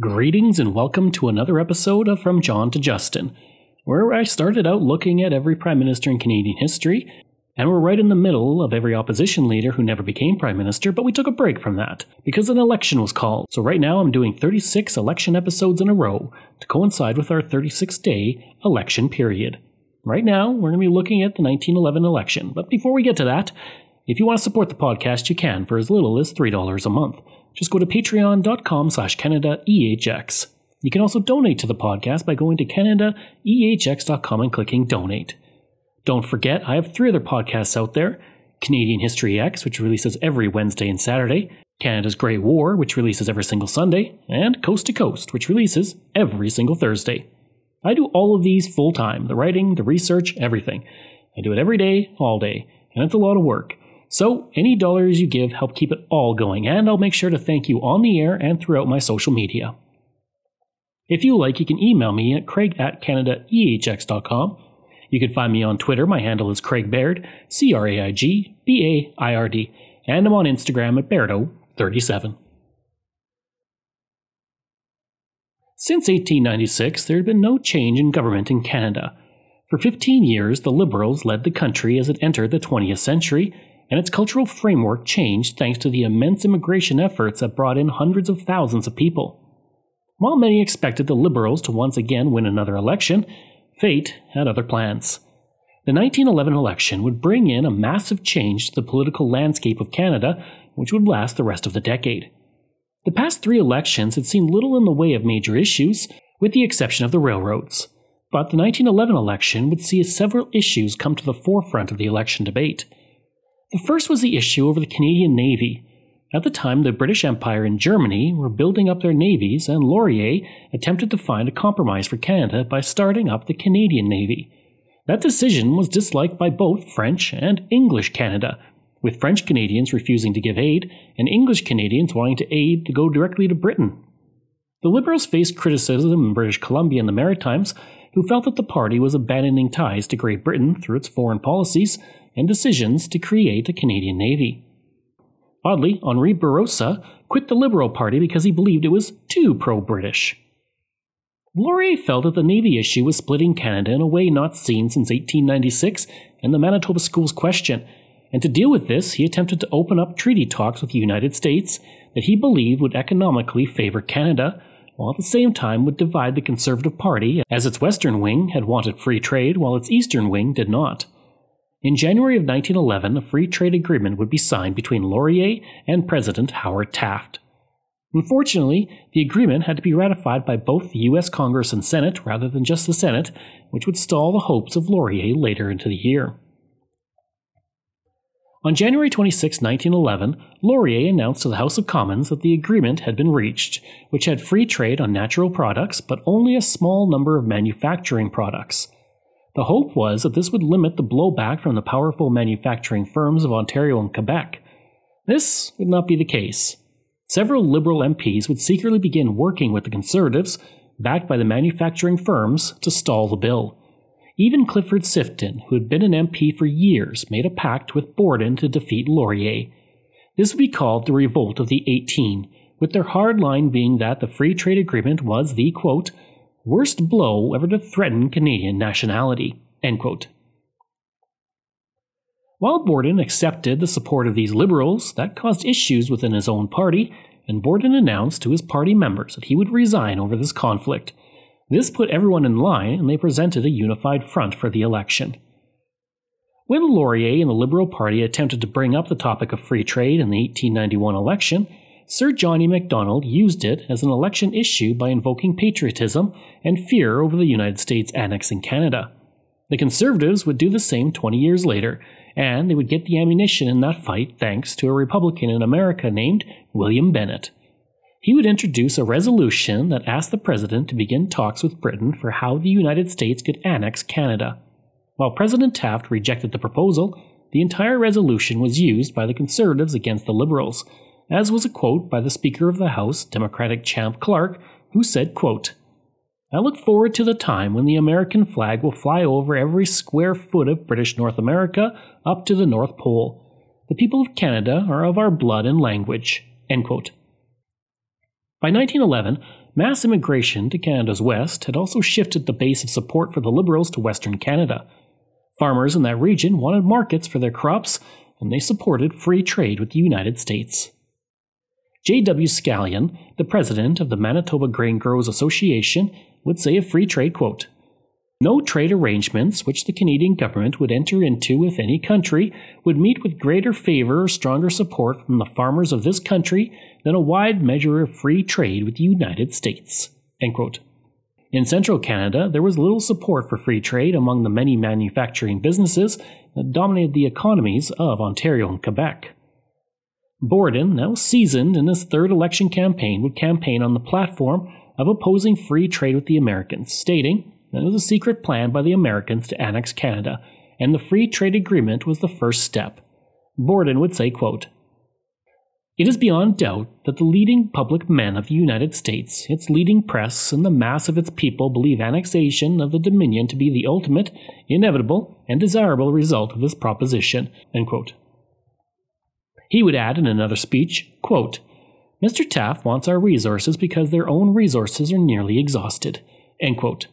Greetings and welcome to another episode of From John to Justin, where I started out looking at every Prime Minister in Canadian history, and we're right in the middle of every opposition leader who never became Prime Minister, but we took a break from that because an election was called. So right now I'm doing 36 election episodes in a row to coincide with our 36 day election period. Right now, we're going to be looking at the 1911 election, but before we get to that, if you want to support the podcast, you can for as little as $3 a month just go to patreon.com slash CanadaEHX. You can also donate to the podcast by going to CanadaEHX.com and clicking donate. Don't forget, I have three other podcasts out there Canadian History X, which releases every Wednesday and Saturday, Canada's Great War, which releases every single Sunday, and Coast to Coast, which releases every single Thursday. I do all of these full time the writing, the research, everything. I do it every day, all day, and it's a lot of work. So, any dollars you give help keep it all going, and I'll make sure to thank you on the air and throughout my social media. If you like, you can email me at craig at canadaehx.com. You can find me on Twitter. My handle is Craig Baird, C R A I G B A I R D, and I'm on Instagram at Bairdo37. Since 1896, there had been no change in government in Canada. For 15 years, the Liberals led the country as it entered the 20th century and its cultural framework changed thanks to the immense immigration efforts that brought in hundreds of thousands of people. While many expected the Liberals to once again win another election, fate had other plans. The 1911 election would bring in a massive change to the political landscape of Canada, which would last the rest of the decade. The past three elections had seen little in the way of major issues, with the exception of the railroads. But the 1911 election would see several issues come to the forefront of the election debate. The first was the issue over the Canadian Navy. At the time, the British Empire and Germany were building up their navies, and Laurier attempted to find a compromise for Canada by starting up the Canadian Navy. That decision was disliked by both French and English Canada, with French Canadians refusing to give aid and English Canadians wanting to aid to go directly to Britain. The Liberals faced criticism in British Columbia and the Maritimes, who felt that the party was abandoning ties to Great Britain through its foreign policies and decisions to create a Canadian Navy. Oddly, Henri Bourassa quit the Liberal Party because he believed it was too pro British. Laurier felt that the Navy issue was splitting Canada in a way not seen since 1896 and the Manitoba Schools question, and to deal with this, he attempted to open up treaty talks with the United States that he believed would economically favor Canada, while at the same time would divide the Conservative Party, as its western wing had wanted free trade while its eastern wing did not. In January of 1911, a free trade agreement would be signed between Laurier and President Howard Taft. Unfortunately, the agreement had to be ratified by both the U.S. Congress and Senate rather than just the Senate, which would stall the hopes of Laurier later into the year. On January 26, 1911, Laurier announced to the House of Commons that the agreement had been reached, which had free trade on natural products but only a small number of manufacturing products. The hope was that this would limit the blowback from the powerful manufacturing firms of Ontario and Quebec. This would not be the case. Several Liberal MPs would secretly begin working with the Conservatives, backed by the manufacturing firms, to stall the bill. Even Clifford Sifton, who had been an MP for years, made a pact with Borden to defeat Laurier. This would be called the Revolt of the Eighteen, with their hard line being that the Free Trade Agreement was the, quote, worst blow ever to threaten Canadian nationality. end quote. While Borden accepted the support of these liberals, that caused issues within his own party, and Borden announced to his party members that he would resign over this conflict. This put everyone in line, and they presented a unified front for the election. When Laurier and the Liberal Party attempted to bring up the topic of free trade in the 1891 election, Sir John A. Macdonald used it as an election issue by invoking patriotism and fear over the United States annexing Canada. The Conservatives would do the same 20 years later, and they would get the ammunition in that fight thanks to a Republican in America named William Bennett. He would introduce a resolution that asked the President to begin talks with Britain for how the United States could annex Canada. While President Taft rejected the proposal, the entire resolution was used by the Conservatives against the Liberals, as was a quote by the Speaker of the House, Democratic Champ Clark, who said, quote, I look forward to the time when the American flag will fly over every square foot of British North America up to the North Pole. The people of Canada are of our blood and language. By 1911, mass immigration to Canada's west had also shifted the base of support for the Liberals to Western Canada. Farmers in that region wanted markets for their crops, and they supported free trade with the United States. J.W. Scallion, the president of the Manitoba Grain Growers Association, would say of free trade, quote, no trade arrangements which the Canadian government would enter into with any country would meet with greater favour or stronger support from the farmers of this country than a wide measure of free trade with the United States. In central Canada, there was little support for free trade among the many manufacturing businesses that dominated the economies of Ontario and Quebec. Borden, now seasoned in his third election campaign, would campaign on the platform of opposing free trade with the Americans, stating, it was a secret plan by the Americans to annex Canada, and the free trade agreement was the first step. Borden would say, quote, It is beyond doubt that the leading public men of the United States, its leading press, and the mass of its people believe annexation of the Dominion to be the ultimate, inevitable, and desirable result of this proposition. He would add in another speech, quote, Mr. Taft wants our resources because their own resources are nearly exhausted. End quote.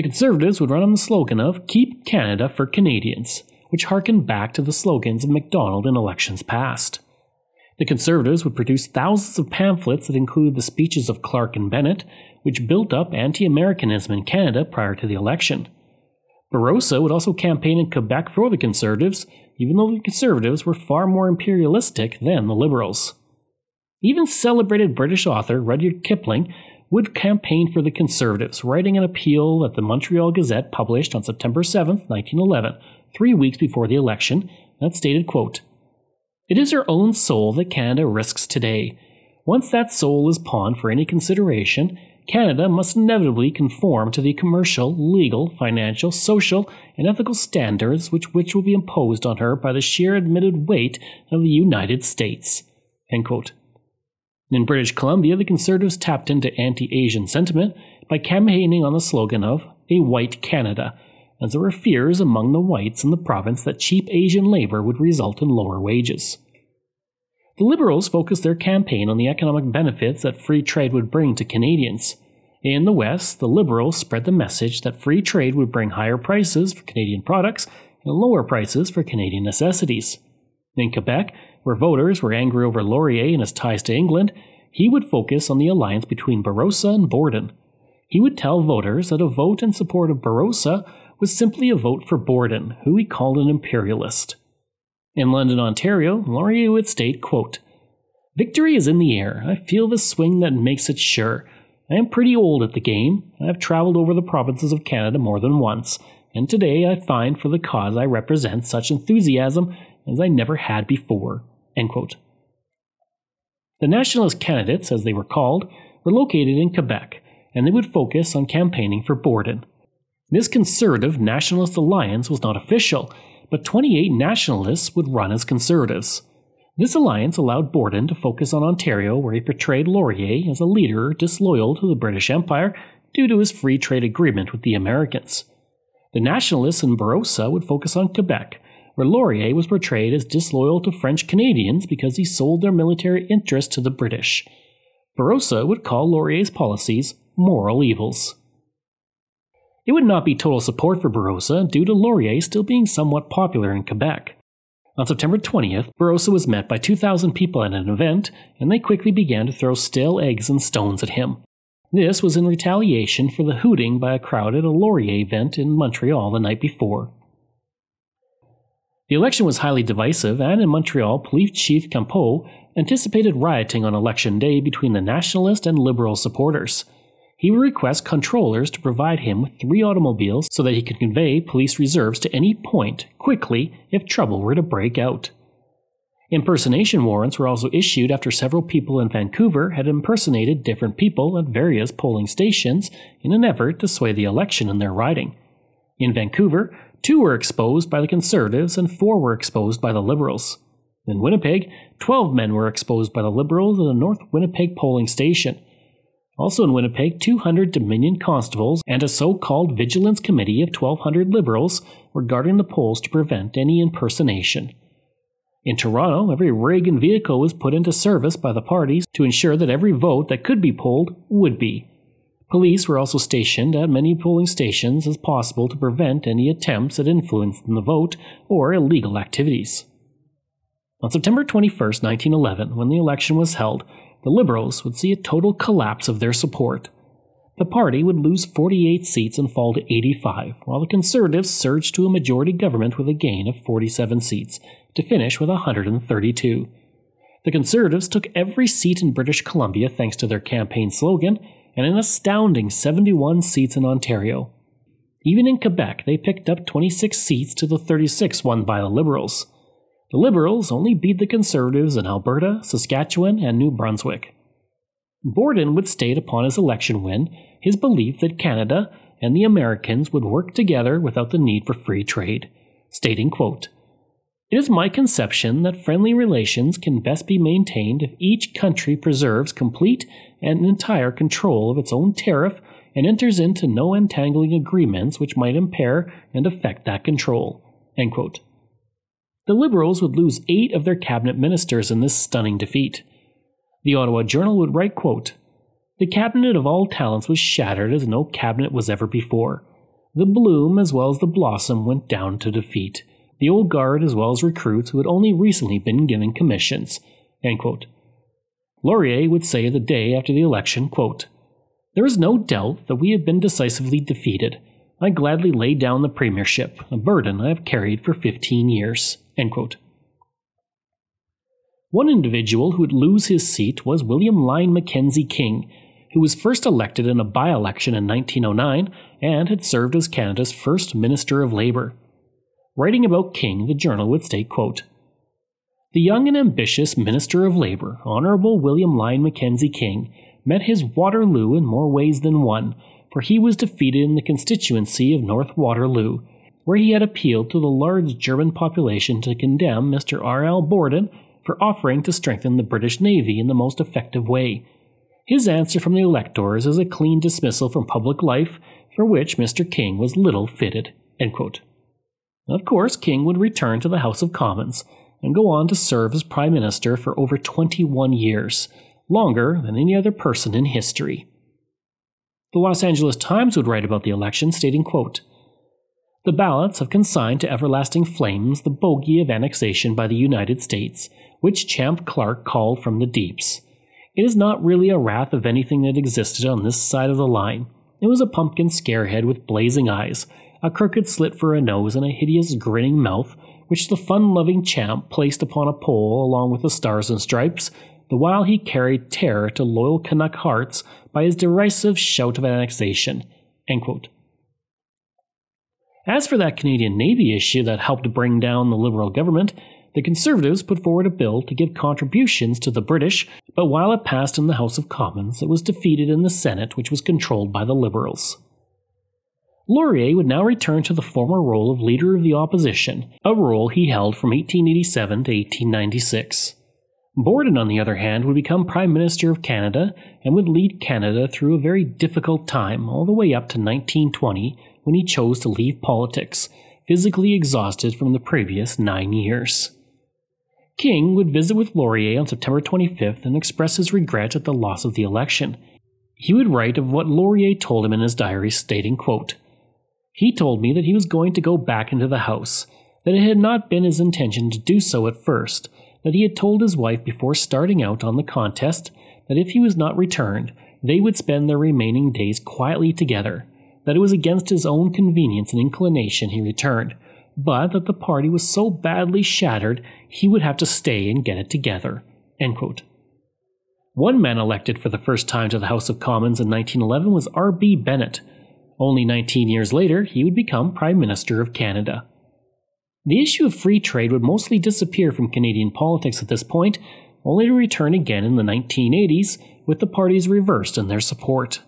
The Conservatives would run on the slogan of Keep Canada for Canadians, which harkened back to the slogans of Macdonald in elections past. The Conservatives would produce thousands of pamphlets that included the speeches of Clark and Bennett, which built up anti Americanism in Canada prior to the election. Bourassa would also campaign in Quebec for the Conservatives, even though the Conservatives were far more imperialistic than the Liberals. Even celebrated British author Rudyard Kipling would campaign for the Conservatives, writing an appeal that the Montreal Gazette published on September 7, 1911, three weeks before the election, that stated, quote, It is her own soul that Canada risks today. Once that soul is pawned for any consideration, Canada must inevitably conform to the commercial, legal, financial, social, and ethical standards which, which will be imposed on her by the sheer admitted weight of the United States. End quote. In British Columbia, the Conservatives tapped into anti Asian sentiment by campaigning on the slogan of a white Canada, as there were fears among the whites in the province that cheap Asian labor would result in lower wages. The Liberals focused their campaign on the economic benefits that free trade would bring to Canadians. In the West, the Liberals spread the message that free trade would bring higher prices for Canadian products and lower prices for Canadian necessities. In Quebec, where voters were angry over Laurier and his ties to England, he would focus on the alliance between Bourassa and Borden. He would tell voters that a vote in support of Bourassa was simply a vote for Borden, who he called an imperialist. In London, Ontario, Laurier would state, quote, Victory is in the air. I feel the swing that makes it sure. I am pretty old at the game. I have traveled over the provinces of Canada more than once, and today I find for the cause I represent such enthusiasm as I never had before. The nationalist candidates, as they were called, were located in Quebec, and they would focus on campaigning for Borden. This conservative nationalist alliance was not official, but 28 nationalists would run as conservatives. This alliance allowed Borden to focus on Ontario, where he portrayed Laurier as a leader disloyal to the British Empire due to his free trade agreement with the Americans. The nationalists in Bourassa would focus on Quebec, where Laurier was portrayed as disloyal to French Canadians because he sold their military interests to the British. Bourassa would call Laurier's policies moral evils. It would not be total support for Bourassa due to Laurier still being somewhat popular in Quebec. On September 20th, Bourassa was met by 2,000 people at an event, and they quickly began to throw stale eggs and stones at him. This was in retaliation for the hooting by a crowd at a Laurier event in Montreal the night before. The election was highly divisive, and in Montreal, Police Chief Campeau anticipated rioting on election day between the nationalist and liberal supporters. He would request controllers to provide him with three automobiles so that he could convey police reserves to any point quickly if trouble were to break out. Impersonation warrants were also issued after several people in Vancouver had impersonated different people at various polling stations in an effort to sway the election in their riding. In Vancouver, Two were exposed by the Conservatives and four were exposed by the Liberals. In Winnipeg, 12 men were exposed by the Liberals at a North Winnipeg polling station. Also in Winnipeg, 200 Dominion constables and a so called vigilance committee of 1,200 Liberals were guarding the polls to prevent any impersonation. In Toronto, every rig and vehicle was put into service by the parties to ensure that every vote that could be polled would be. Police were also stationed at many polling stations as possible to prevent any attempts at influencing the vote or illegal activities. On September 21, 1911, when the election was held, the Liberals would see a total collapse of their support. The party would lose 48 seats and fall to 85, while the Conservatives surged to a majority government with a gain of 47 seats, to finish with 132. The Conservatives took every seat in British Columbia thanks to their campaign slogan, and an astounding 71 seats in Ontario. Even in Quebec, they picked up 26 seats to the 36 won by the Liberals. The Liberals only beat the Conservatives in Alberta, Saskatchewan, and New Brunswick. Borden would state upon his election win his belief that Canada and the Americans would work together without the need for free trade, stating, quote, It is my conception that friendly relations can best be maintained if each country preserves complete and entire control of its own tariff and enters into no entangling agreements which might impair and affect that control. The Liberals would lose eight of their cabinet ministers in this stunning defeat. The Ottawa Journal would write, quote, The cabinet of all talents was shattered as no cabinet was ever before. The bloom as well as the blossom went down to defeat. The old guard as well as recruits who had only recently been given commissions. Laurier would say the day after the election, quote, There is no doubt that we have been decisively defeated. I gladly lay down the premiership, a burden I have carried for 15 years. One individual who would lose his seat was William Lyon Mackenzie King, who was first elected in a by election in 1909 and had served as Canada's first Minister of Labour. Writing about King, the journal would state, quote, the young and ambitious Minister of Labour, Honourable William Lyon Mackenzie King, met his Waterloo in more ways than one, for he was defeated in the constituency of North Waterloo, where he had appealed to the large German population to condemn Mr. R. L. Borden for offering to strengthen the British Navy in the most effective way. His answer from the electors is a clean dismissal from public life, for which Mr. King was little fitted. Of course, King would return to the House of Commons and go on to serve as Prime Minister for over 21 years, longer than any other person in history. The Los Angeles Times would write about the election, stating, quote, The ballots have consigned to everlasting flames the bogey of annexation by the United States, which Champ Clark called from the deeps. It is not really a wrath of anything that existed on this side of the line. It was a pumpkin scarehead with blazing eyes, a crooked slit for a nose, and a hideous grinning mouth which the fun loving champ placed upon a pole along with the stars and stripes, the while he carried terror to loyal Canuck hearts by his derisive shout of annexation. As for that Canadian Navy issue that helped bring down the Liberal government, the Conservatives put forward a bill to give contributions to the British, but while it passed in the House of Commons, it was defeated in the Senate, which was controlled by the Liberals. Laurier would now return to the former role of Leader of the Opposition, a role he held from 1887 to 1896. Borden, on the other hand, would become Prime Minister of Canada and would lead Canada through a very difficult time, all the way up to 1920, when he chose to leave politics, physically exhausted from the previous nine years. King would visit with Laurier on September 25th and express his regret at the loss of the election. He would write of what Laurier told him in his diary, stating, quote, he told me that he was going to go back into the house, that it had not been his intention to do so at first, that he had told his wife before starting out on the contest that if he was not returned, they would spend their remaining days quietly together, that it was against his own convenience and inclination he returned, but that the party was so badly shattered he would have to stay and get it together. One man elected for the first time to the House of Commons in 1911 was R.B. Bennett, only 19 years later, he would become Prime Minister of Canada. The issue of free trade would mostly disappear from Canadian politics at this point, only to return again in the 1980s with the parties reversed in their support.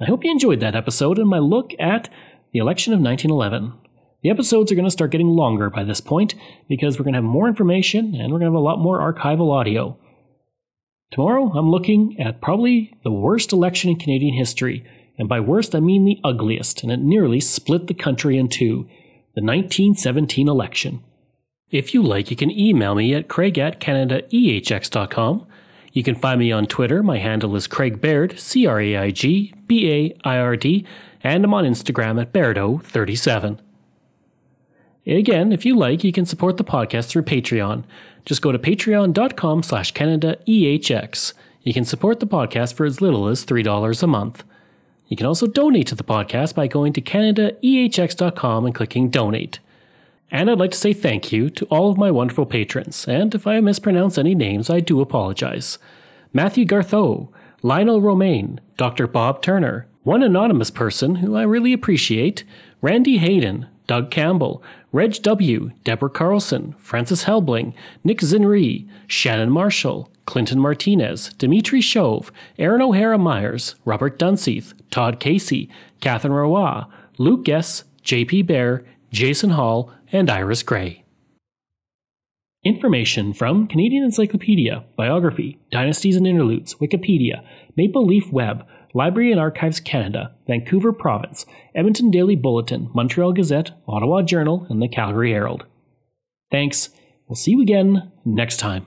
I hope you enjoyed that episode and my look at the election of 1911. The episodes are going to start getting longer by this point because we're going to have more information and we're going to have a lot more archival audio. Tomorrow, I'm looking at probably the worst election in Canadian history, and by worst, I mean the ugliest, and it nearly split the country in two the 1917 election. If you like, you can email me at craig at canadaehx.com. You can find me on Twitter. My handle is Craig Baird, C R A I G B A I R D, and I'm on Instagram at Bairdo37. Again, if you like, you can support the podcast through Patreon. Just go to patreon.com slash CanadaEHX. You can support the podcast for as little as $3 a month. You can also donate to the podcast by going to CanadaEHX.com and clicking Donate. And I'd like to say thank you to all of my wonderful patrons, and if I mispronounce any names, I do apologize. Matthew Gartho, Lionel Romaine, Dr. Bob Turner, one anonymous person who I really appreciate, Randy Hayden, Doug Campbell, Reg W., Deborah Carlson, Francis Helbling, Nick Zinri, Shannon Marshall, Clinton Martinez, Dimitri Shove, Aaron O'Hara Myers, Robert Dunseith, Todd Casey, Catherine Roy, Luke Guess, JP Bear, Jason Hall, and Iris Gray. Information from Canadian Encyclopedia, Biography, Dynasties and Interludes, Wikipedia, Maple Leaf Web, Library and Archives Canada, Vancouver Province, Edmonton Daily Bulletin, Montreal Gazette, Ottawa Journal, and the Calgary Herald. Thanks. We'll see you again next time.